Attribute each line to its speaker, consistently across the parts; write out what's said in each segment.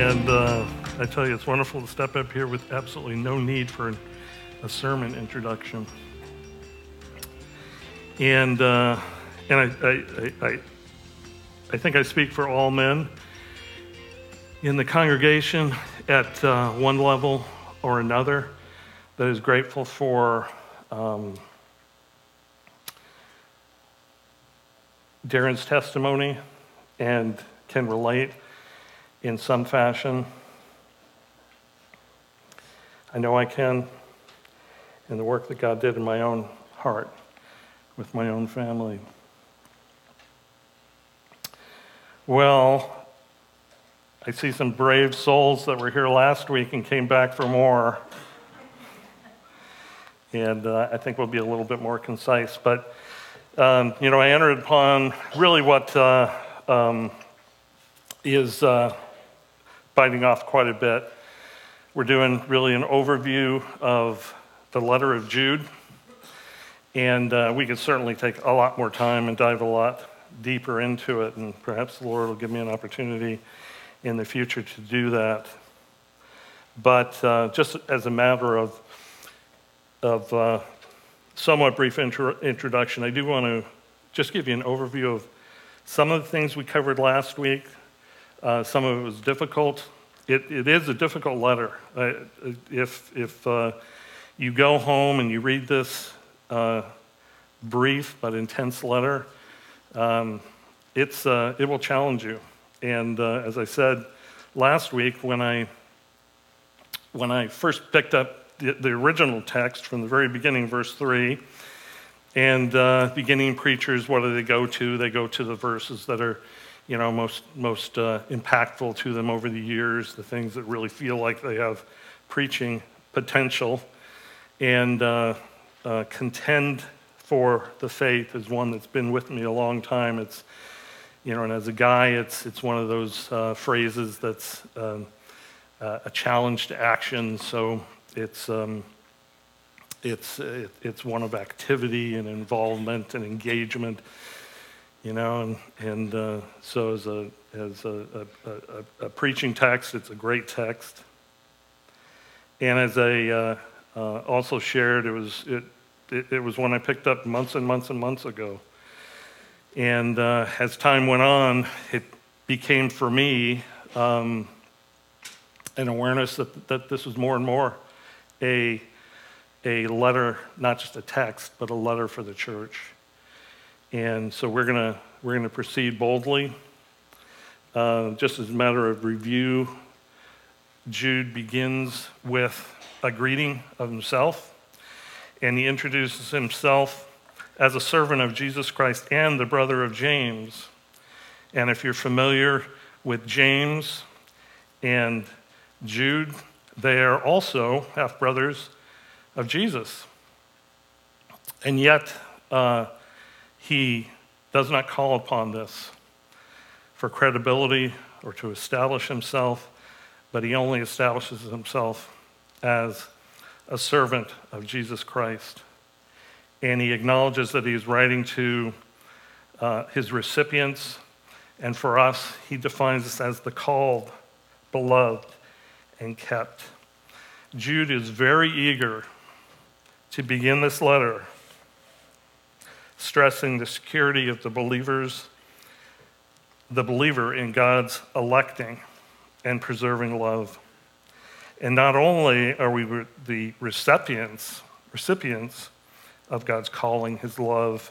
Speaker 1: And uh, I tell you, it's wonderful to step up here with absolutely no need for a sermon introduction. And, uh, and I, I, I, I, think I speak for all men in the congregation at uh, one level or another that is grateful for um, Darren's testimony and can relate in some fashion. I know I can in the work that God did in my own heart with my own family. Well, I see some brave souls that were here last week and came back for more. And uh, I think we'll be a little bit more concise. But, um, you know, I entered upon really what uh, um, is uh, biting off quite a bit. We're doing really an overview of the letter of Jude, and uh, we could certainly take a lot more time and dive a lot deeper into it, and perhaps the Lord will give me an opportunity in the future to do that. But uh, just as a matter of, of uh, somewhat brief intro- introduction, I do want to just give you an overview of some of the things we covered last week, uh, some of it was difficult. It, it is a difficult letter. Uh, if if uh, you go home and you read this uh, brief but intense letter, um, it's, uh, it will challenge you. And uh, as I said last week, when I, when I first picked up the, the original text from the very beginning, verse 3, and beginning preachers, what do they go to? They go to the verses that are you know, most, most uh, impactful to them over the years, the things that really feel like they have preaching potential. And uh, uh, contend for the faith is one that's been with me a long time. It's, you know, and as a guy, it's, it's one of those uh, phrases that's um, uh, a challenge to action. So it's, um, it's, it, it's one of activity and involvement and engagement you know, and, and uh, so as, a, as a, a, a, preaching text, it's a great text. And as I uh, uh, also shared, it was, it, it, it, was one I picked up months and months and months ago. And uh, as time went on, it became for me um, an awareness that, that this was more and more a, a letter, not just a text, but a letter for the church. And so we're going to we're to proceed boldly. Uh, just as a matter of review, Jude begins with a greeting of himself, and he introduces himself as a servant of Jesus Christ and the brother of James. And if you're familiar with James and Jude, they are also half brothers of Jesus. And yet, uh, he does not call upon this for credibility or to establish himself, but he only establishes himself as a servant of Jesus Christ. And he acknowledges that he is writing to uh, his recipients, and for us, he defines us as the called, beloved, and kept. Jude is very eager to begin this letter stressing the security of the believers, the believer in God's electing and preserving love. And not only are we the recipients, recipients of God's calling, his love,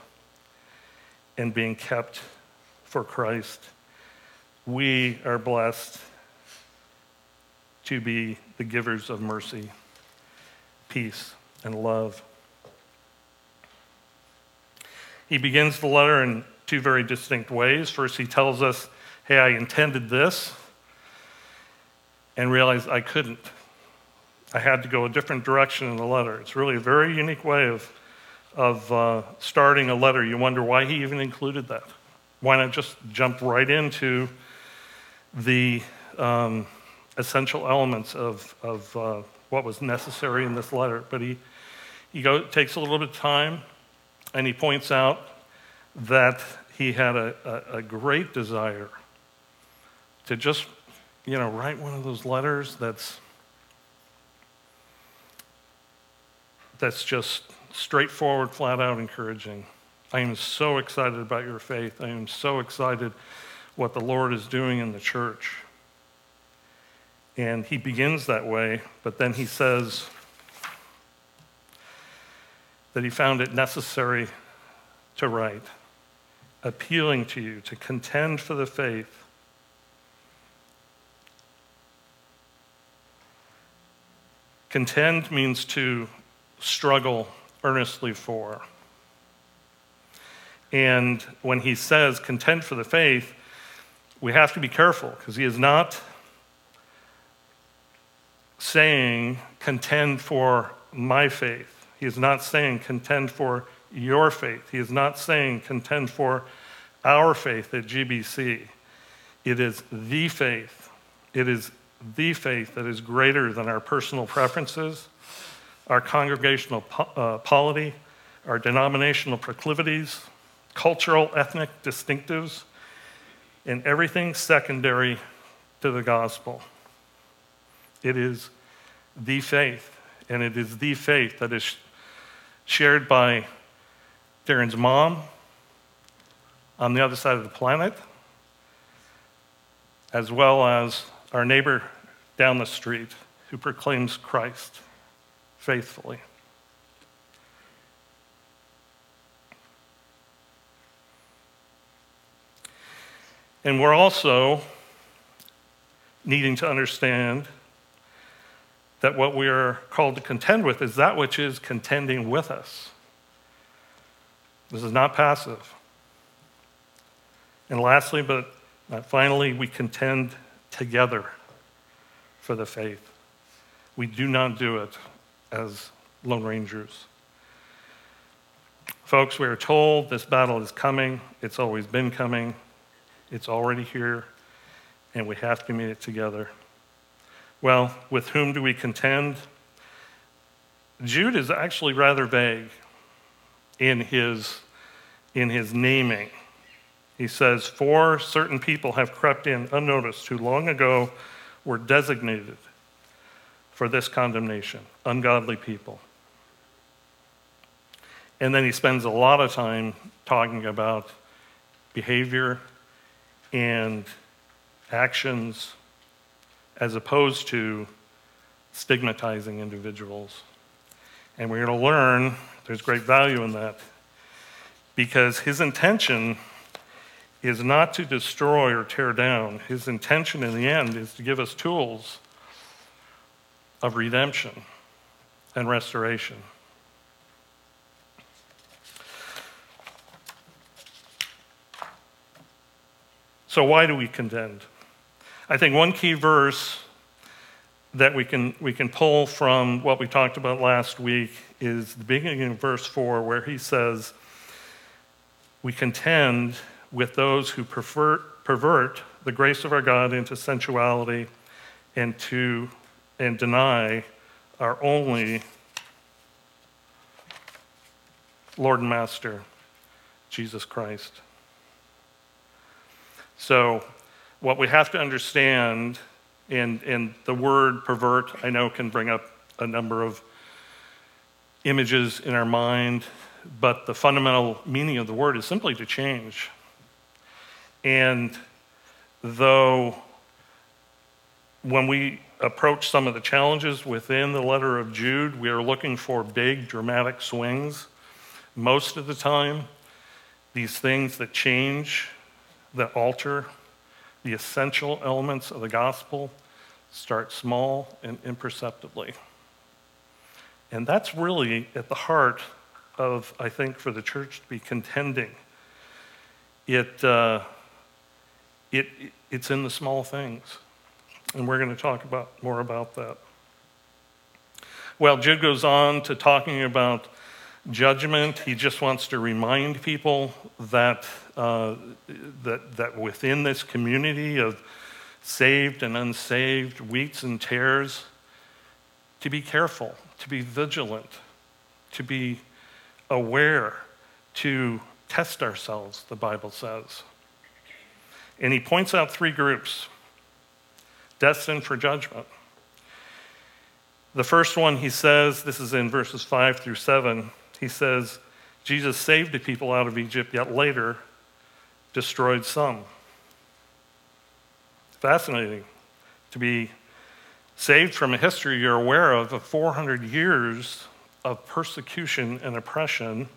Speaker 1: and being kept for Christ, we are blessed to be the givers of mercy, peace, and love. He begins the letter in two very distinct ways. First, he tells us, Hey, I intended this, and realized I couldn't. I had to go a different direction in the letter. It's really a very unique way of, of uh, starting a letter. You wonder why he even included that. Why not just jump right into the um, essential elements of, of uh, what was necessary in this letter? But he, he go, takes a little bit of time and he points out that he had a, a, a great desire to just, you know, write one of those letters that's that's just straightforward, flat out encouraging. I am so excited about your faith. I am so excited what the Lord is doing in the church. And he begins that way, but then he says that he found it necessary to write, appealing to you to contend for the faith. Contend means to struggle earnestly for. And when he says contend for the faith, we have to be careful because he is not saying contend for my faith. He is not saying contend for your faith. He is not saying contend for our faith at GBC. It is the faith. It is the faith that is greater than our personal preferences, our congregational po- uh, polity, our denominational proclivities, cultural, ethnic distinctives, and everything secondary to the gospel. It is the faith, and it is the faith that is shared by Darren's mom on the other side of the planet, as well as our neighbor down the street who proclaims Christ faithfully. And we're also needing to understand that what we are called to contend with is that which is contending with us. This is not passive. And lastly, but not finally, we contend together for the faith. We do not do it as Lone Rangers. Folks, we are told this battle is coming. It's always been coming. It's already here. And we have to meet it together. Well, with whom do we contend? Jude is actually rather vague in his, in his naming. He says, For certain people have crept in unnoticed who long ago were designated for this condemnation ungodly people. And then he spends a lot of time talking about behavior and actions as opposed to stigmatizing individuals. And we're going to learn there's great value in that because his intention is not to destroy or tear down. His intention in the end is to give us tools of redemption and restoration. So, why do we contend? I think one key verse that we can, we can pull from what we talked about last week is the beginning of verse 4, where he says, We contend with those who pervert, pervert the grace of our God into sensuality and to and deny our only Lord and Master, Jesus Christ. So, what we have to understand, and, and the word pervert, I know, can bring up a number of images in our mind, but the fundamental meaning of the word is simply to change. And though when we approach some of the challenges within the letter of Jude, we are looking for big, dramatic swings. Most of the time, these things that change, that alter the essential elements of the gospel start small and imperceptibly. And that's really at the heart of, I think, for the church to be contending. It, uh, it, it's in the small things. And we're going to talk about more about that. Well, Jude goes on to talking about judgment. He just wants to remind people that, uh, that, that within this community of saved and unsaved, wheats and tares, to be careful, to be vigilant, to be aware, to test ourselves, the Bible says. And he points out three groups destined for judgment. The first one he says, this is in verses 5 through 7, he says, Jesus saved the people out of Egypt, yet later destroyed some. Fascinating to be saved from a history you're aware of of 400 years of persecution and oppression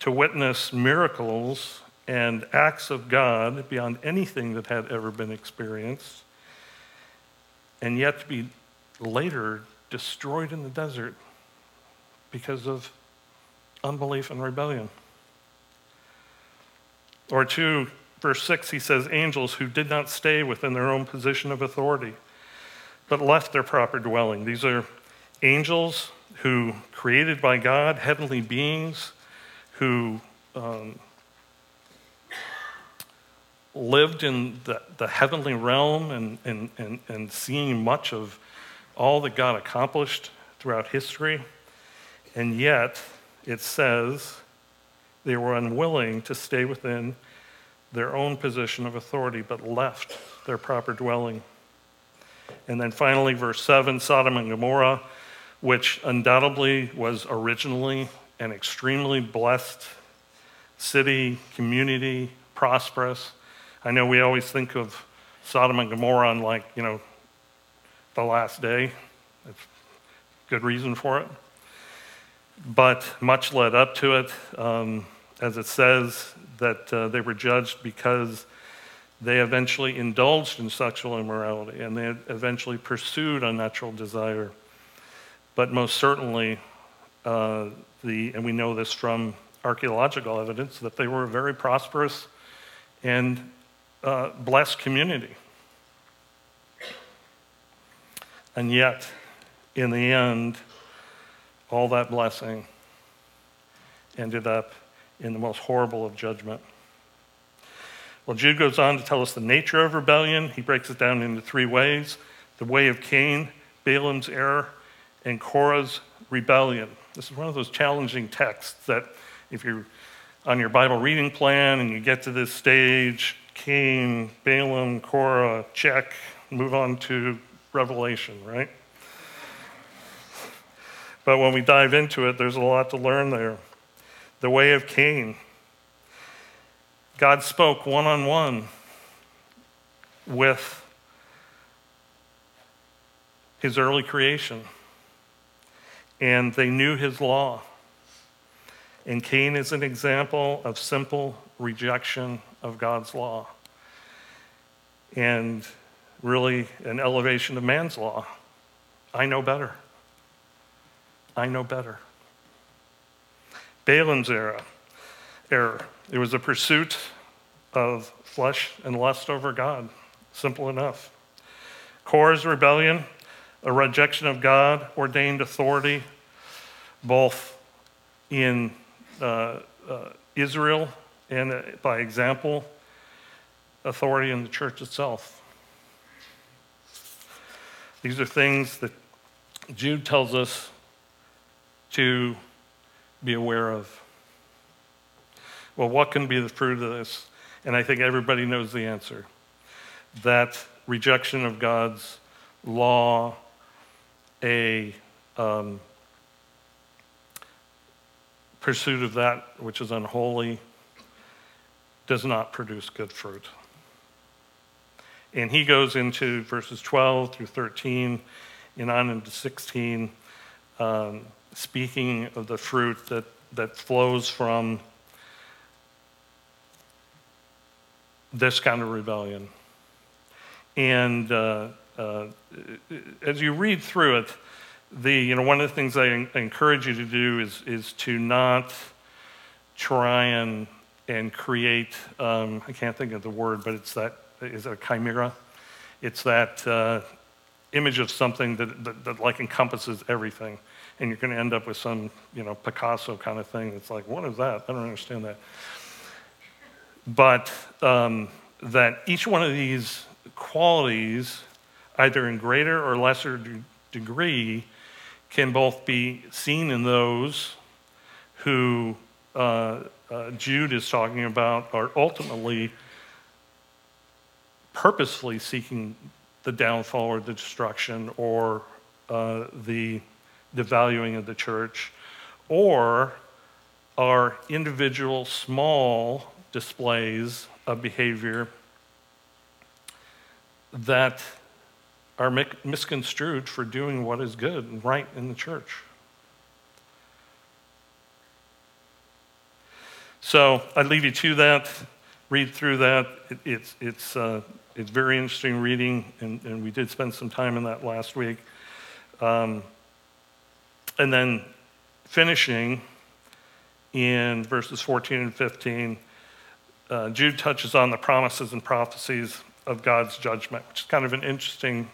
Speaker 1: to witness miracles and acts of God beyond anything that had ever been experienced, and yet to be later destroyed in the desert because of unbelief and rebellion. Or two, verse 6, he says, angels who did not stay within their own position of authority, but left their proper dwelling. These are angels who, created by God, heavenly beings who um, lived in the, the heavenly realm and, and, and, and seeing much of all that God accomplished throughout history. And yet, it says they were unwilling to stay within their own position of authority, but left their proper dwelling. And then finally, verse 7 Sodom and Gomorrah, which undoubtedly was originally an extremely blessed city, community, prosperous. I know we always think of Sodom and Gomorrah on like, you know, the last day. That's good reason for it. But much led up to it, um, as it says, that uh, they were judged because they eventually indulged in sexual immorality and they eventually pursued unnatural desire. But most certainly, uh, the, and we know this from archaeological evidence, that they were a very prosperous and uh, blessed community. And yet, in the end, all that blessing ended up in the most horrible of judgment. Well, Jude goes on to tell us the nature of rebellion. He breaks it down into three ways the way of Cain, Balaam's error, and Korah's rebellion. This is one of those challenging texts that if you're on your Bible reading plan and you get to this stage, Cain, Balaam, Korah, check, move on to Revelation, right? But when we dive into it, there's a lot to learn there. The way of Cain. God spoke one on one with his early creation, and they knew his law. And Cain is an example of simple rejection of God's law and really an elevation of man's law. I know better. I know better. Balaam's era, error. It was a pursuit of flesh and lust over God. Simple enough. Korah's rebellion, a rejection of God ordained authority, both in uh, uh, Israel and uh, by example, authority in the church itself. These are things that Jude tells us to be aware of. Well, what can be the fruit of this? And I think everybody knows the answer that rejection of God's law, a um, pursuit of that which is unholy, does not produce good fruit. And he goes into verses 12 through 13 and on into 16, um, speaking of the fruit that, that flows from this kind of rebellion. And uh, uh, as you read through it, the, you know, one of the things I, encourage you to do is, is to not try and, and create, um, I can't think of the word, but it's that, is it a chimera? It's that uh, image of something that, that, that, like encompasses everything. And you're going to end up with some, you know, Picasso kind of thing that's like, what is that? I don't understand that. But um, that each one of these qualities, either in greater or lesser de- degree, can both be seen in those who uh, uh, Jude is talking about are ultimately purposefully seeking the downfall or the destruction or uh, the devaluing of the church, or are individual small displays of behavior that are misconstrued for doing what is good and right in the church. So I leave you to that. Read through that. It, it's, it's, uh, it's very interesting reading, and, and, we did spend some time in that last week. Um, and then finishing in verses 14 and 15, uh, Jude touches on the promises and prophecies of God's judgment, which is kind of an interesting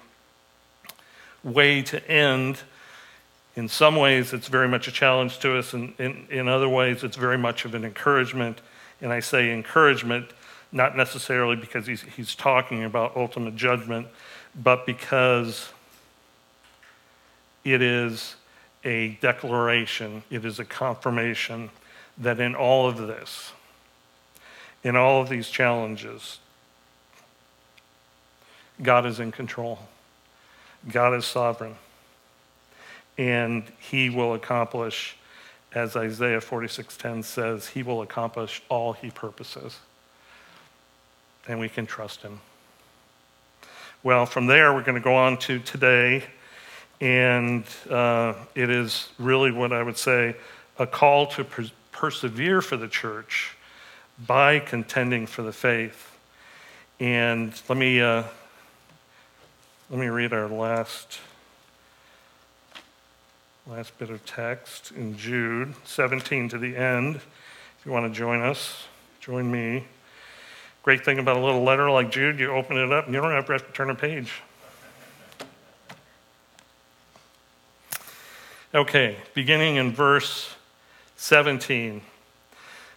Speaker 1: way to end. In some ways, it's very much a challenge to us, and in, in other ways, it's very much of an encouragement. And I say encouragement not necessarily because he's, he's talking about ultimate judgment, but because it is a declaration, it is a confirmation that in all of this, in all of these challenges, God is in control. God is sovereign. And he will accomplish, as Isaiah 46:10 says, he will accomplish all he purposes. And we can trust him. Well, from there, we're going to go on to today. And uh, it is really what I would say a call to per- persevere for the church by contending for the faith. And let me, uh, let me read our last, last bit of text in Jude 17 to the end. If you want to join us, join me. Great thing about a little letter like Jude, you open it up and you don't have to turn a page. Okay, beginning in verse 17.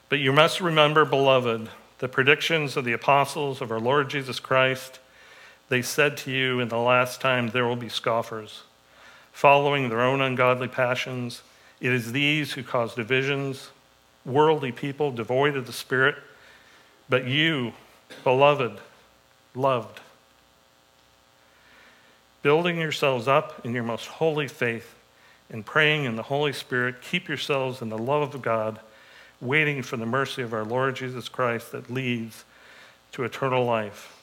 Speaker 1: But you must remember, beloved, the predictions of the apostles of our Lord Jesus Christ. They said to you, In the last time there will be scoffers, following their own ungodly passions. It is these who cause divisions, worldly people devoid of the Spirit. But you, beloved, loved, building yourselves up in your most holy faith and praying in the Holy Spirit, keep yourselves in the love of God waiting for the mercy of our Lord Jesus Christ that leads to eternal life.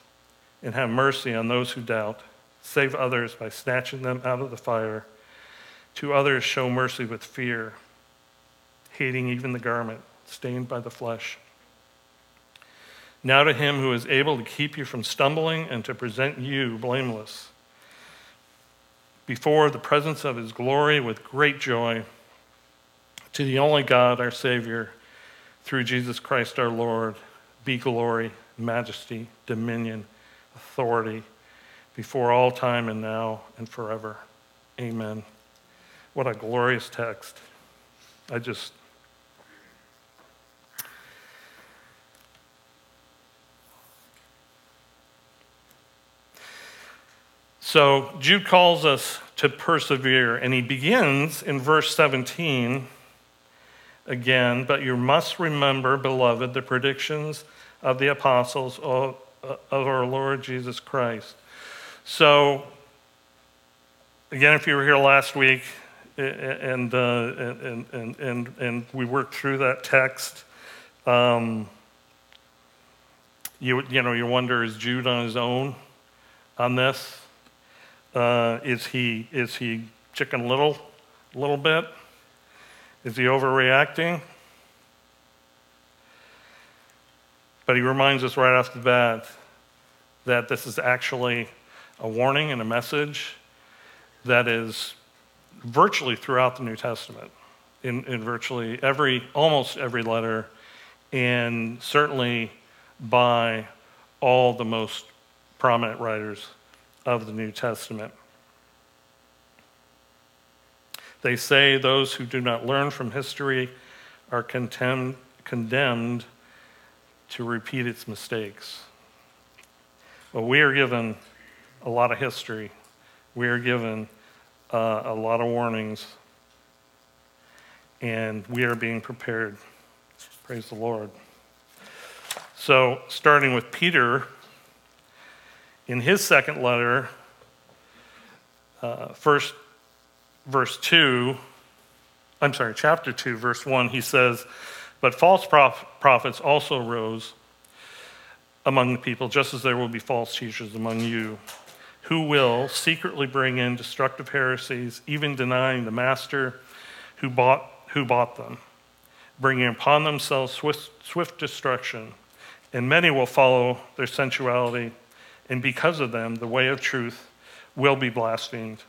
Speaker 1: And have mercy on those who doubt. Save others by snatching them out of the fire. To others, show mercy with fear, hating even the garment stained by the flesh. Now to him who is able to keep you from stumbling and to present you blameless before the presence of his glory with great joy, to the only God, our Savior, through Jesus Christ our Lord, be glory, majesty, dominion, authority before all time and now and forever. Amen. What a glorious text. I just. So Jude calls us to persevere, and he begins in verse 17 again, but you must remember, beloved, the predictions of the apostles of, of our Lord Jesus Christ. So, again, if you were here last week and, uh, and, and, and, and we worked through that text, um, you, you know, you wonder is Jude on his own on this? Uh, is, he, is he chicken little, a little bit? Is he overreacting? But he reminds us right off the bat that this is actually a warning and a message that is virtually throughout the New Testament, in, in virtually every, almost every letter, and certainly by all the most prominent writers of the New Testament. They say those who do not learn from history are condemned, to repeat its mistakes. Well, we are given a lot of history. We are given uh, a lot of warnings. And we are being prepared. Praise the Lord. So, starting with Peter, in his second letter, uh, first verse 2, I'm sorry, chapter 2, verse 1, he says, But false prof- prophets also rose among the people, just as there will be false teachers among you, who will secretly bring in destructive heresies, even denying the master who bought, who bought them, bringing upon themselves swift, swift destruction. And many will follow their sensuality, and because of them, the way of truth will be blasphemed.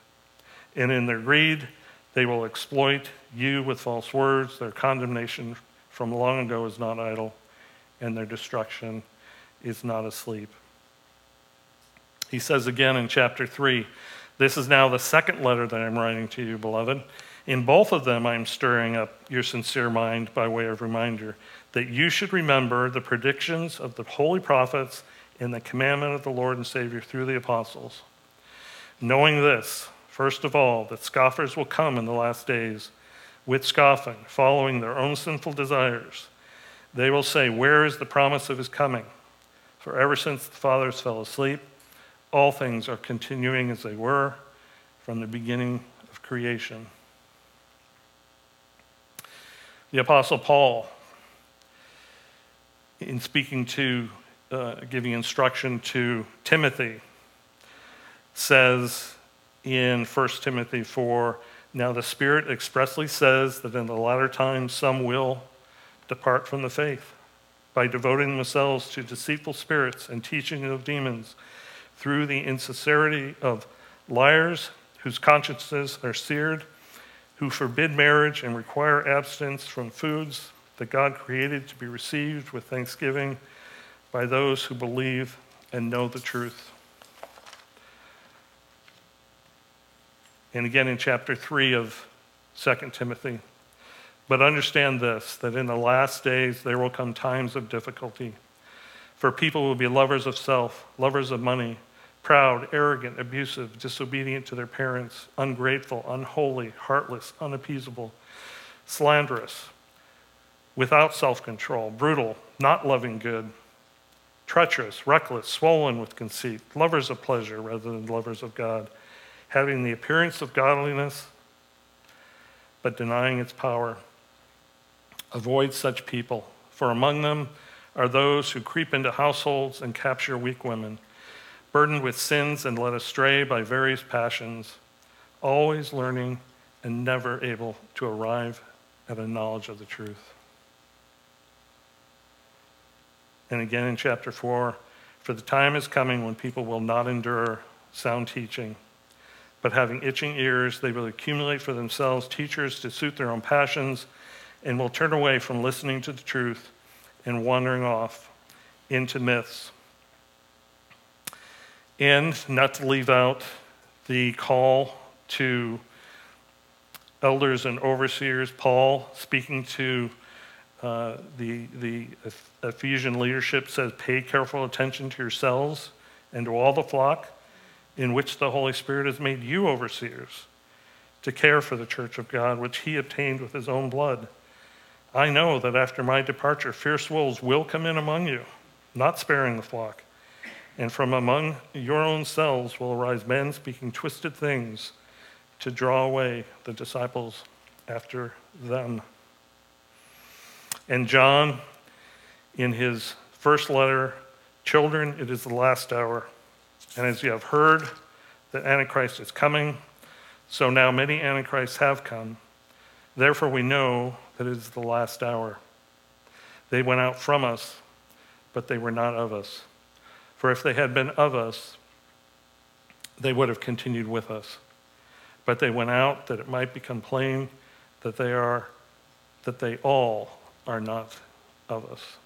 Speaker 1: And in their greed, they will exploit you with false words. Their condemnation from long ago is not idle, and their destruction is not asleep. He says again in chapter 3 This is now the second letter that I'm writing to you, beloved. In both of them, I'm stirring up your sincere mind by way of reminder that you should remember the predictions of the holy prophets and the commandment of the Lord and Savior through the apostles. Knowing this, first of all, that scoffers will come in the last days with scoffing, following their own sinful desires. They will say, Where is the promise of his coming? For ever since the fathers fell asleep, all things are continuing as they were from the beginning of creation. The Apostle Paul, in speaking to, uh, giving instruction to Timothy, says in 1 Timothy 4 Now the Spirit expressly says that in the latter times some will depart from the faith by devoting themselves to deceitful spirits and teaching of demons through the insincerity of liars whose consciences are seared, who forbid marriage and require abstinence from foods that God created to be received with thanksgiving by those who believe and know the truth. And again in chapter 3 of 2 Timothy. But understand this that in the last days there will come times of difficulty. For people will be lovers of self, lovers of money, proud, arrogant, abusive, disobedient to their parents, ungrateful, unholy, heartless, unappeasable, slanderous, without self control, brutal, not loving good, treacherous, reckless, swollen with conceit, lovers of pleasure rather than lovers of God, having the appearance of godliness, but denying its power. Avoid such people, for among them are those who creep into households and capture weak women, burdened with sins and led astray by various passions, always learning and never able to arrive at a knowledge of the truth. And again in chapter 4 For the time is coming when people will not endure sound teaching, but having itching ears, they will accumulate for themselves teachers to suit their own passions and will turn away from listening to the truth and wandering off into myths. And not to leave out the call to elders and overseers, Paul speaking to uh, the, the Ephesian leadership says, Pay careful attention to yourselves and to all the flock in which the Holy Spirit has made you overseers to care for the church of God, which he obtained with his own blood. I know that after my departure, fierce wolves will come in among you, not sparing the flock. And from among your own selves will arise men speaking twisted things to draw away the disciples after them. And John, in his first letter, Children, it is the last hour. And as you have heard that Antichrist is coming, so now many Antichrists have come. Therefore, we know that it is the last hour. They went out from us, but they were not of us. For if they had been of us, they would have continued with us. But they went out that it might become plain that they are that they all are not of us.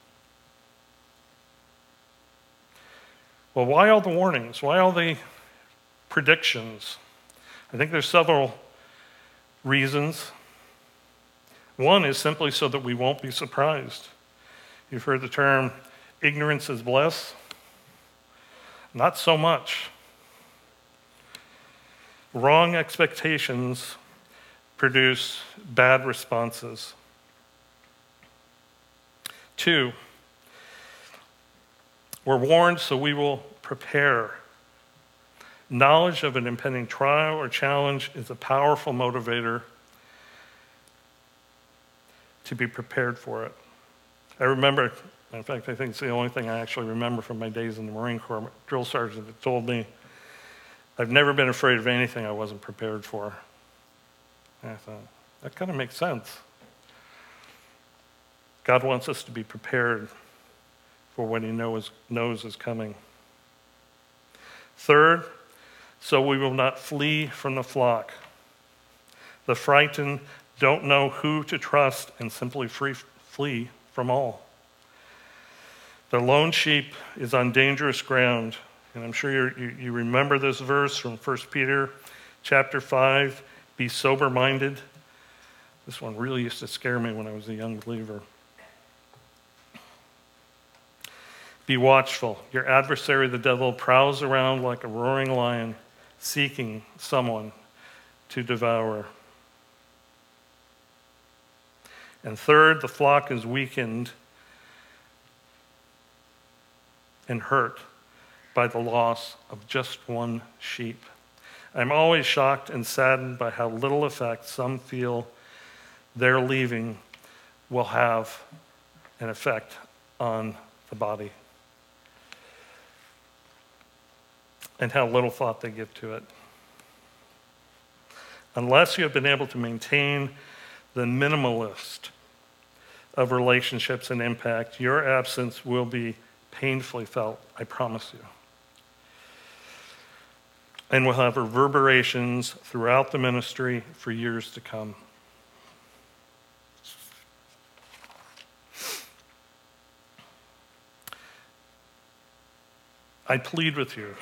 Speaker 1: Well, why all the warnings? Why all the predictions? I think there's several reasons. One is simply so that we won't be surprised. You've heard the term ignorance is bliss. Not so much. Wrong expectations produce bad responses. Two, we're warned so we will prepare. Knowledge of an impending trial or challenge is a powerful motivator to be prepared for it. I remember, in fact, I think it's the only thing I actually remember from my days in the Marine Corps. Drill sergeant that told me, I've never been afraid of anything I wasn't prepared for. And I thought, that kind of makes sense. God wants us to be prepared for what He knows, knows is coming. Third, so we will not flee from the flock. The frightened don't know who to trust and simply free, flee from all. The lone sheep is on dangerous ground, and I'm sure you, you remember this verse from 1 Peter chapter 5 be sober minded. This one really used to scare me when I was a young believer. Be watchful. Your adversary, the devil, prowls around like a roaring lion, seeking someone to devour. And third, the flock is weakened and hurt by the loss of just one sheep. I'm always shocked and saddened by how little effect some feel their leaving will have an effect on the body. And how little thought they give to it. Unless you have been able to maintain the minimalist of relationships and impact, your absence will be painfully felt, I promise you. And will have reverberations throughout the ministry for years to come. I plead with you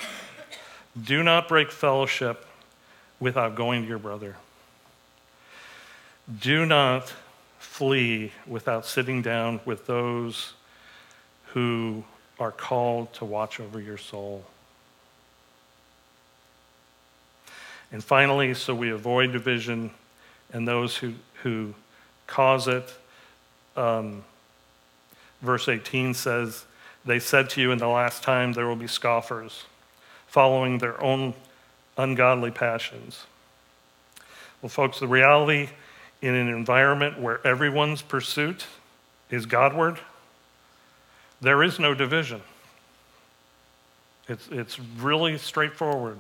Speaker 1: do not break fellowship without going to your brother. Do not flee without sitting down with those who are called to watch over your soul. And finally, so we avoid division and those who, who cause it. Um, verse 18 says, They said to you in the last time there will be scoffers, following their own ungodly passions. Well, folks, the reality in an environment where everyone's pursuit is Godward, there is no division. It's, it's really straightforward.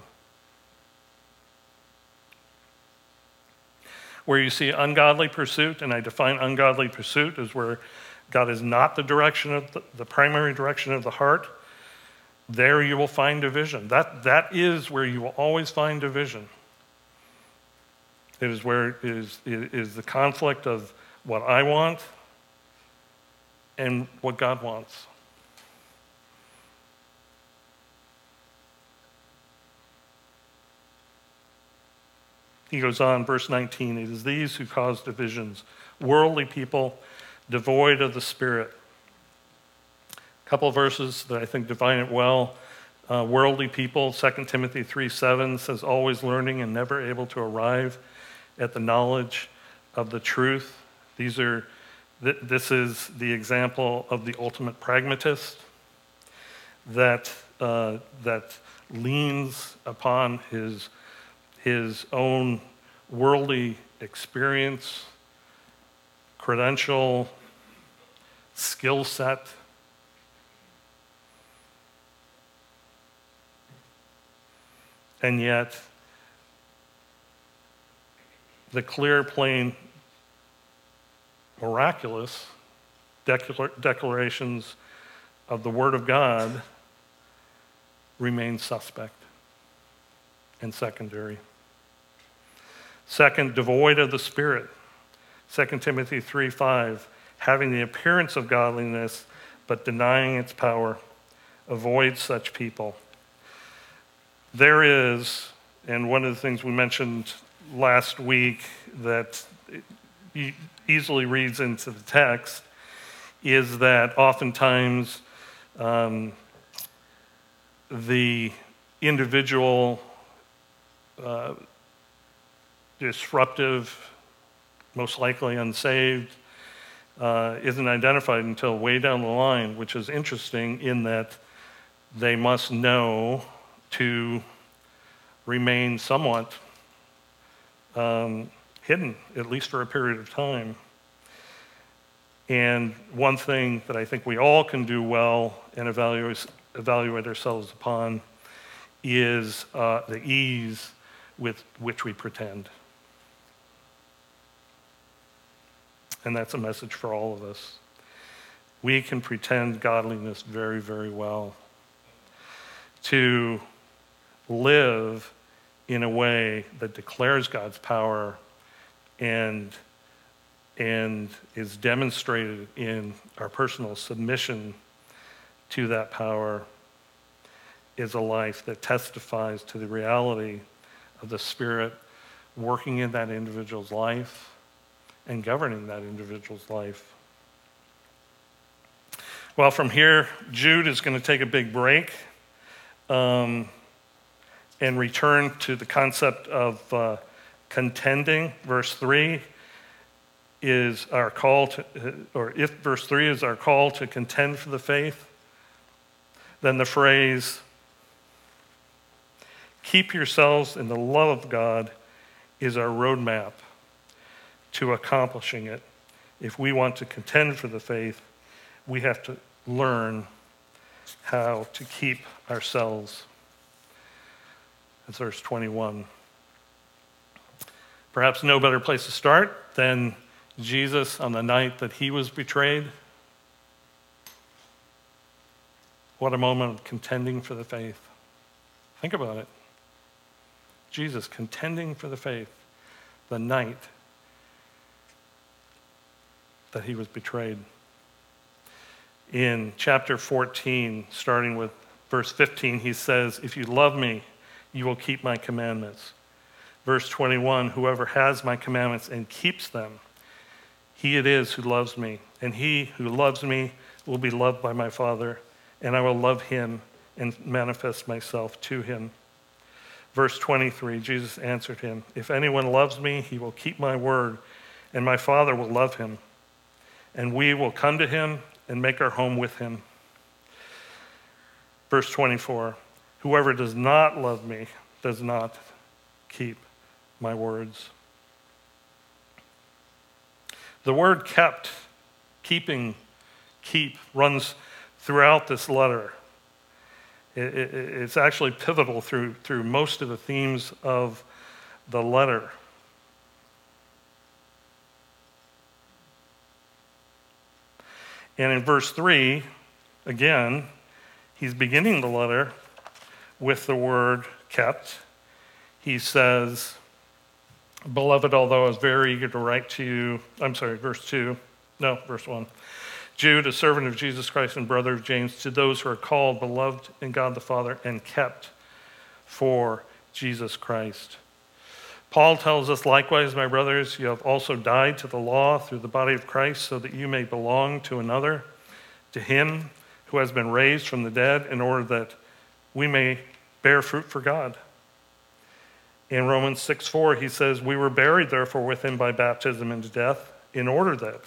Speaker 1: Where you see ungodly pursuit, and I define ungodly pursuit as where God is not the direction of the, the primary direction of the heart, there you will find division. That, that is where you will always find division. It is where it is, it is the conflict of what I want and what God wants. He goes on, verse 19 it is these who cause divisions, worldly people devoid of the Spirit. Couple verses that I think define it well. Uh, worldly people, 2 Timothy 3 7 says, always learning and never able to arrive at the knowledge of the truth. These are, th- this is the example of the ultimate pragmatist that, uh, that leans upon his, his own worldly experience, credential, skill set. And yet, the clear, plain, miraculous declarations of the Word of God remain suspect and secondary. Second, devoid of the Spirit. 2 Timothy 3 5, having the appearance of godliness, but denying its power. Avoid such people. There is, and one of the things we mentioned last week that easily reads into the text is that oftentimes um, the individual uh, disruptive, most likely unsaved, uh, isn't identified until way down the line, which is interesting in that they must know to remain somewhat um, hidden, at least for a period of time. And one thing that I think we all can do well and evaluate, evaluate ourselves upon is uh, the ease with which we pretend. And that's a message for all of us. We can pretend godliness very, very well. To live in a way that declares God's power and, and is demonstrated in our personal submission to that power is a life that testifies to the reality of the Spirit working in that individual's life and governing that individual's life. Well, from here, Jude is going to take a big break um, and return to the concept of uh, contending. Verse 3 is our call to, or if verse 3 is our call to contend for the faith, then the phrase, keep yourselves in the love of God, is our roadmap to accomplishing it. If we want to contend for the faith, we have to learn how to keep ourselves. That's verse 21. Perhaps no better place to start than Jesus on the night that he was betrayed. What a moment of contending for the faith. Think about it. Jesus contending for the faith the night that he was betrayed. In chapter 14, starting with verse 15, he says, If you love me, you will keep my commandments. Verse 21 Whoever has my commandments and keeps them, he it is who loves me. And he who loves me will be loved by my Father, and I will love him and manifest myself to him. Verse 23 Jesus answered him, If anyone loves me, he will keep my word, and my Father will love him and we will come to him and make our home with him. Verse 24 Whoever does not love me does not keep my words. The word kept, keeping, keep, runs throughout this letter. It, it, it's actually pivotal through, through most of the themes of the letter. And in verse 3, again, he's beginning the letter with the word kept. He says, Beloved, although I was very eager to write to you, I'm sorry, verse 2, no, verse 1. Jude, a servant of Jesus Christ and brother of James, to those who are called, beloved in God the Father, and kept for Jesus Christ. Paul tells us, likewise, my brothers, you have also died to the law through the body of Christ, so that you may belong to another, to him who has been raised from the dead, in order that we may bear fruit for God. In Romans 6 4, he says, We were buried, therefore, with him by baptism into death, in order that,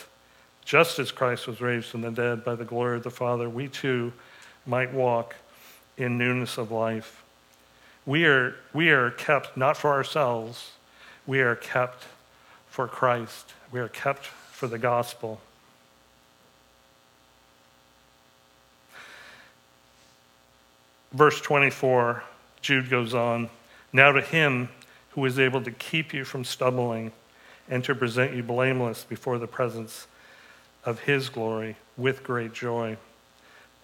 Speaker 1: just as Christ was raised from the dead by the glory of the Father, we too might walk in newness of life. We are, we are kept not for ourselves we are kept for Christ, we are kept for the gospel. Verse 24, Jude goes on Now to him who is able to keep you from stumbling and to present you blameless before the presence of his glory with great joy.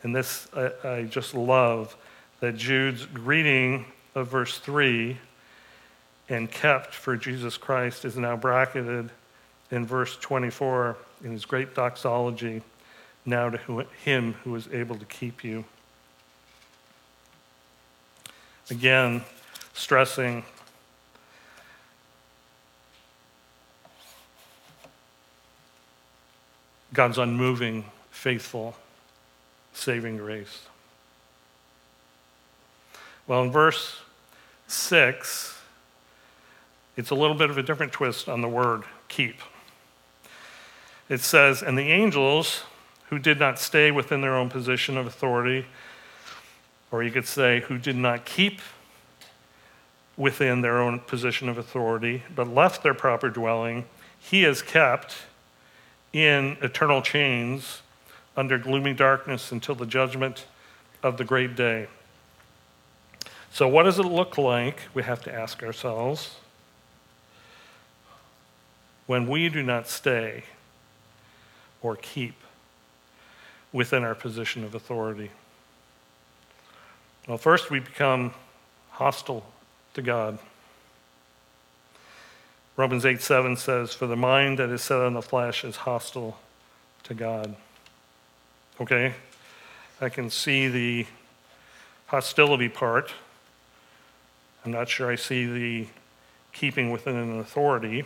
Speaker 1: And this, I, I just love that Jude's greeting of verse 3 and kept for Jesus Christ is now bracketed in verse 24 in his great doxology now to him who is able to keep you. Again, stressing God's unmoving, faithful, saving grace. Well, in verse 6, it's a little bit of a different twist on the word keep. It says, And the angels who did not stay within their own position of authority, or you could say, who did not keep within their own position of authority, but left their proper dwelling, he is kept in eternal chains under gloomy darkness until the judgment of the great day. So, what does it look like? We have to ask ourselves when we do not stay or keep within our position of authority. Well, first, we become hostile to God. Romans 8 7 says, For the mind that is set on the flesh is hostile to God. Okay? I can see the hostility part. I'm not sure I see the keeping within an authority.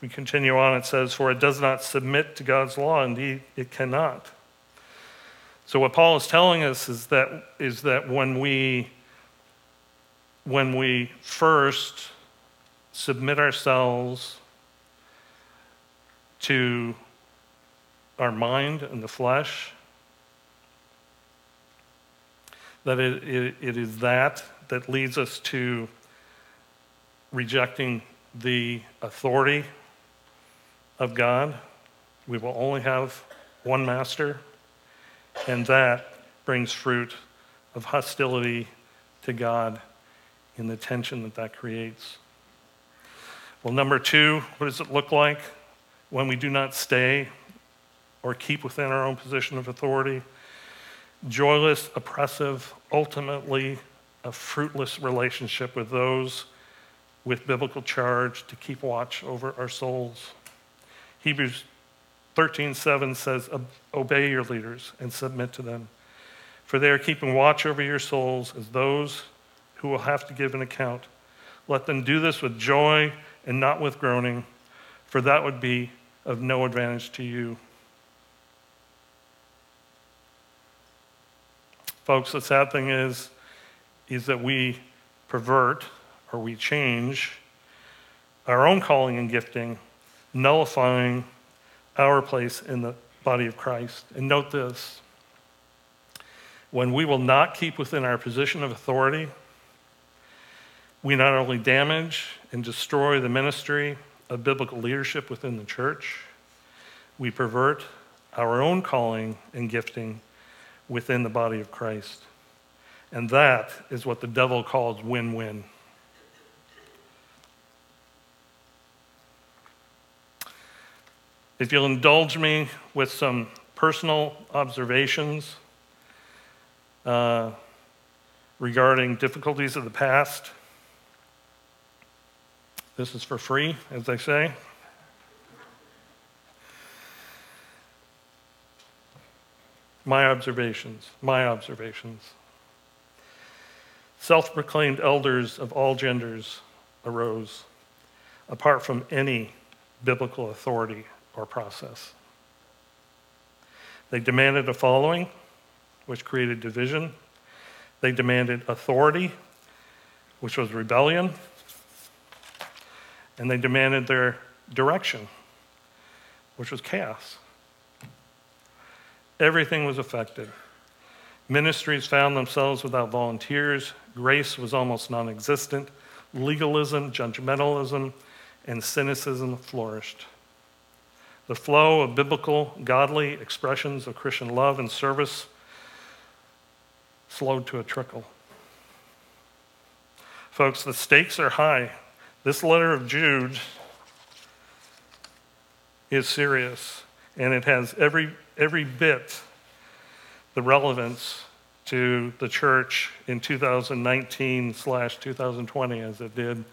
Speaker 1: We continue on, it says, For it does not submit to God's law. Indeed, it cannot. So what Paul is telling us is that, is that when we when we first submit ourselves to our mind and the flesh, that it, it, it is that that leads us to rejecting the authority of God. We will only have one master, and that brings fruit of hostility to God in the tension that that creates. Well, number two, what does it look like when we do not stay or keep within our own position of authority? Joyless, oppressive, ultimately a fruitless relationship with those with biblical charge to keep watch over our souls. Hebrews 13:7 says, "Obey your leaders and submit to them, for they are keeping watch over your souls as those who will have to give an account. Let them do this with joy and not with groaning, for that would be of no advantage to you. Folks, the sad thing is, is that we pervert or we change our own calling and gifting, nullifying our place in the body of Christ. And note this when we will not keep within our position of authority, we not only damage and destroy the ministry of biblical leadership within the church, we pervert our own calling and gifting within the body of Christ. And that is what the devil calls win win. If you'll indulge me with some personal observations uh, regarding difficulties of the past, this is for free, as they say. My observations, my observations. Self proclaimed elders of all genders arose, apart from any biblical authority or process. They demanded a following, which created division. They demanded authority, which was rebellion and they demanded their direction, which was chaos. Everything was affected. Ministries found themselves without volunteers, grace was almost non existent, legalism, judgmentalism, and cynicism flourished. The flow of biblical, godly expressions of Christian love and service slowed to a trickle. Folks, the stakes are high this letter of Jude is serious, and it has every, every bit the relevance to the church in 2019 slash 2020 as it did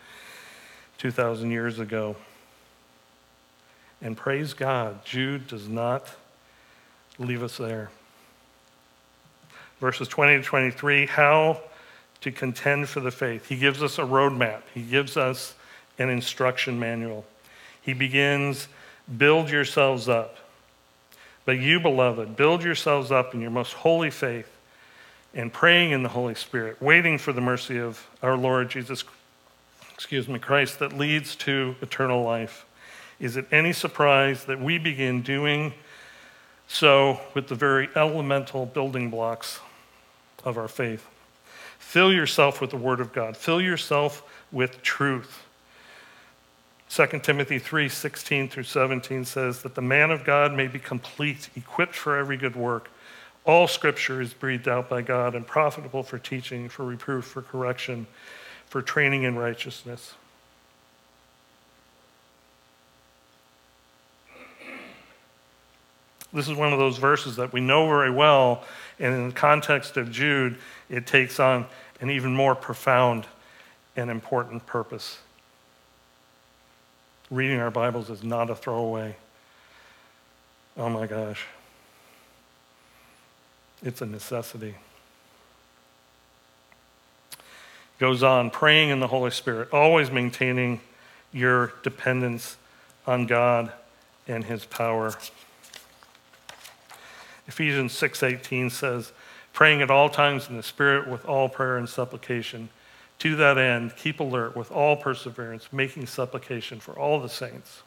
Speaker 1: 2,000 years ago. And praise God, Jude does not leave us there. Verses 20 to 23 how to contend for the faith. He gives us a roadmap, he gives us an instruction manual. He begins, Build yourselves up. But you, beloved, build yourselves up in your most holy faith and praying in the Holy Spirit, waiting for the mercy of our Lord Jesus, excuse me, Christ that leads to eternal life. Is it any surprise that we begin doing so with the very elemental building blocks of our faith? Fill yourself with the Word of God, fill yourself with truth. 2 Timothy 3 16 through 17 says that the man of God may be complete, equipped for every good work. All scripture is breathed out by God and profitable for teaching, for reproof, for correction, for training in righteousness. This is one of those verses that we know very well, and in the context of Jude, it takes on an even more profound and important purpose. Reading our Bibles is not a throwaway. Oh my gosh. It's a necessity. Goes on, praying in the Holy Spirit, always maintaining your dependence on God and his power. Ephesians 6:18 says, "Praying at all times in the Spirit with all prayer and supplication. To that end, keep alert with all perseverance, making supplication for all the saints."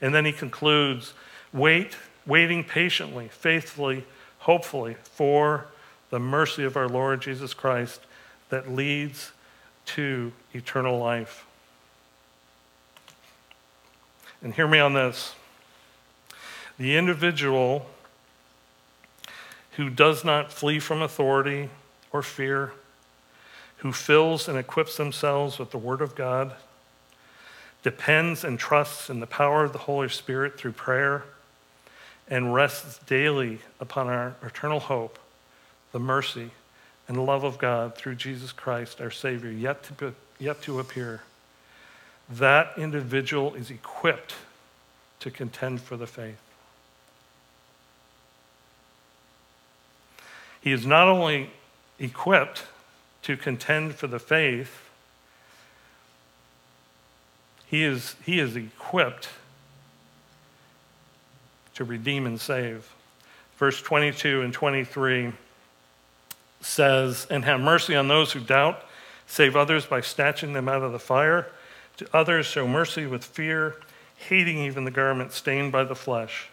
Speaker 1: And then he concludes, "Wait, waiting patiently, faithfully, hopefully for the mercy of our Lord Jesus Christ that leads to eternal life." And hear me on this. The individual who does not flee from authority or fear, who fills and equips themselves with the Word of God, depends and trusts in the power of the Holy Spirit through prayer, and rests daily upon our eternal hope, the mercy and love of God through Jesus Christ, our Savior, yet to, yet to appear. That individual is equipped to contend for the faith. He is not only equipped to contend for the faith, he is, he is equipped to redeem and save. Verse 22 and 23 says, And have mercy on those who doubt, save others by snatching them out of the fire. To others, show mercy with fear, hating even the garment stained by the flesh.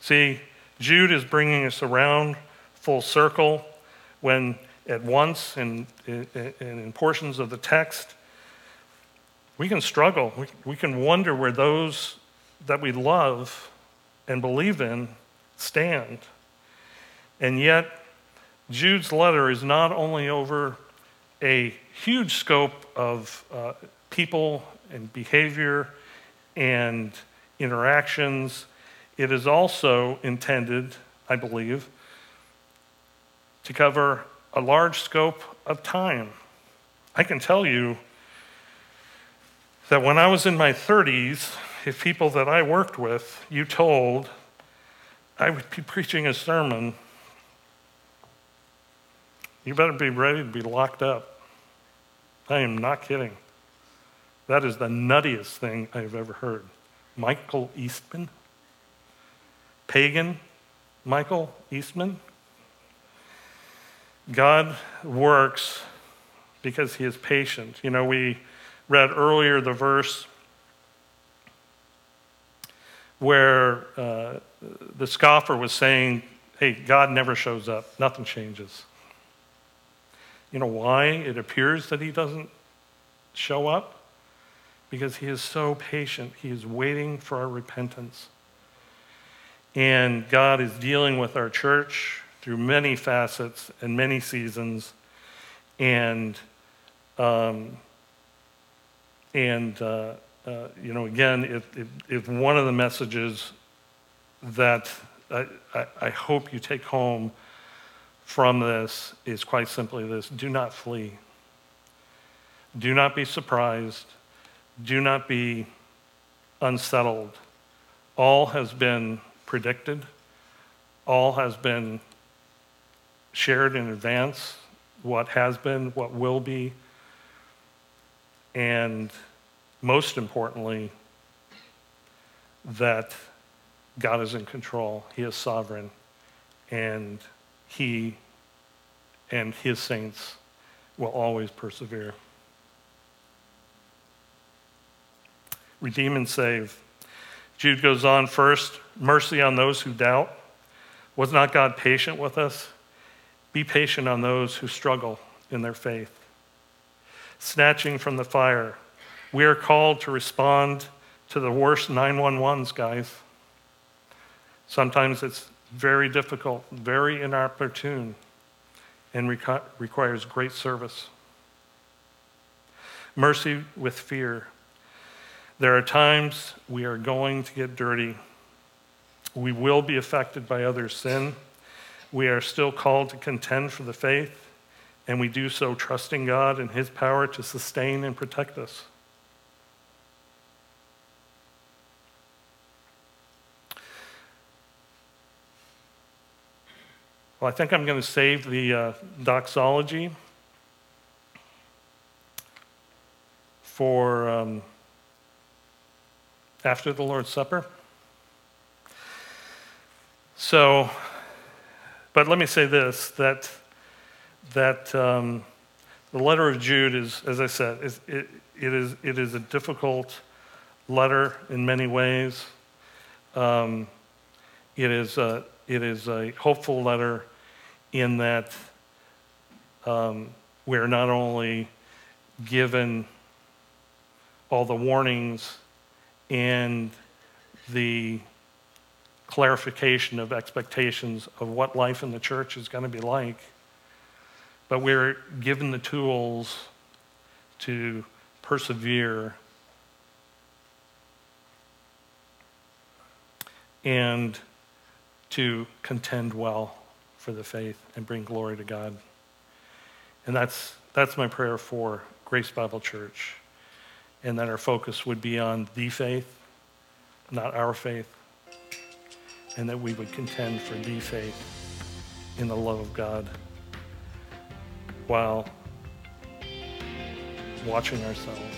Speaker 1: See, Jude is bringing us around full circle when, at once, in, in, in portions of the text, we can struggle. We, we can wonder where those that we love and believe in stand. And yet, Jude's letter is not only over a huge scope of uh, people and behavior and interactions it is also intended, I believe, to cover a large scope of time. I can tell you that when I was in my 30s, if people that I worked with, you told I would be preaching a sermon, you better be ready to be locked up. I am not kidding. That is the nuttiest thing I've ever heard. Michael Eastman? Pagan Michael Eastman. God works because he is patient. You know, we read earlier the verse where uh, the scoffer was saying, Hey, God never shows up, nothing changes. You know why it appears that he doesn't show up? Because he is so patient, he is waiting for our repentance. And God is dealing with our church through many facets and many seasons. And, um, and uh, uh, you know, again, if, if, if, one of the messages that I, I, I hope you take home from this is quite simply this do not flee. Do not be surprised. Do not be unsettled. All has been predicted. All has been shared in advance what has been, what will be, and most importantly, that God is in control. He is sovereign, and He and His saints will always persevere. Redeem and save. Jude goes on first mercy on those who doubt. Was not God patient with us? Be patient on those who struggle in their faith. Snatching from the fire. We are called to respond to the worst 911s, guys. Sometimes it's very difficult, very inopportune, and requ- requires great service. Mercy with fear. There are times we are going to get dirty. We will be affected by others' sin. We are still called to contend for the faith, and we do so trusting God and His power to sustain and protect us. Well, I think I'm going to save the uh, doxology for um, after the Lord's Supper. So, but let me say this that, that um, the letter of Jude is, as I said, is, it, it, is, it is a difficult letter in many ways. Um, it, is a, it is a hopeful letter in that um, we're not only given all the warnings and the clarification of expectations of what life in the church is going to be like, but we're given the tools to persevere and to contend well for the faith and bring glory to God. And that's, that's my prayer for Grace Bible Church. And that our focus would be on the faith, not our faith and that we would contend for the faith in the love of God while watching ourselves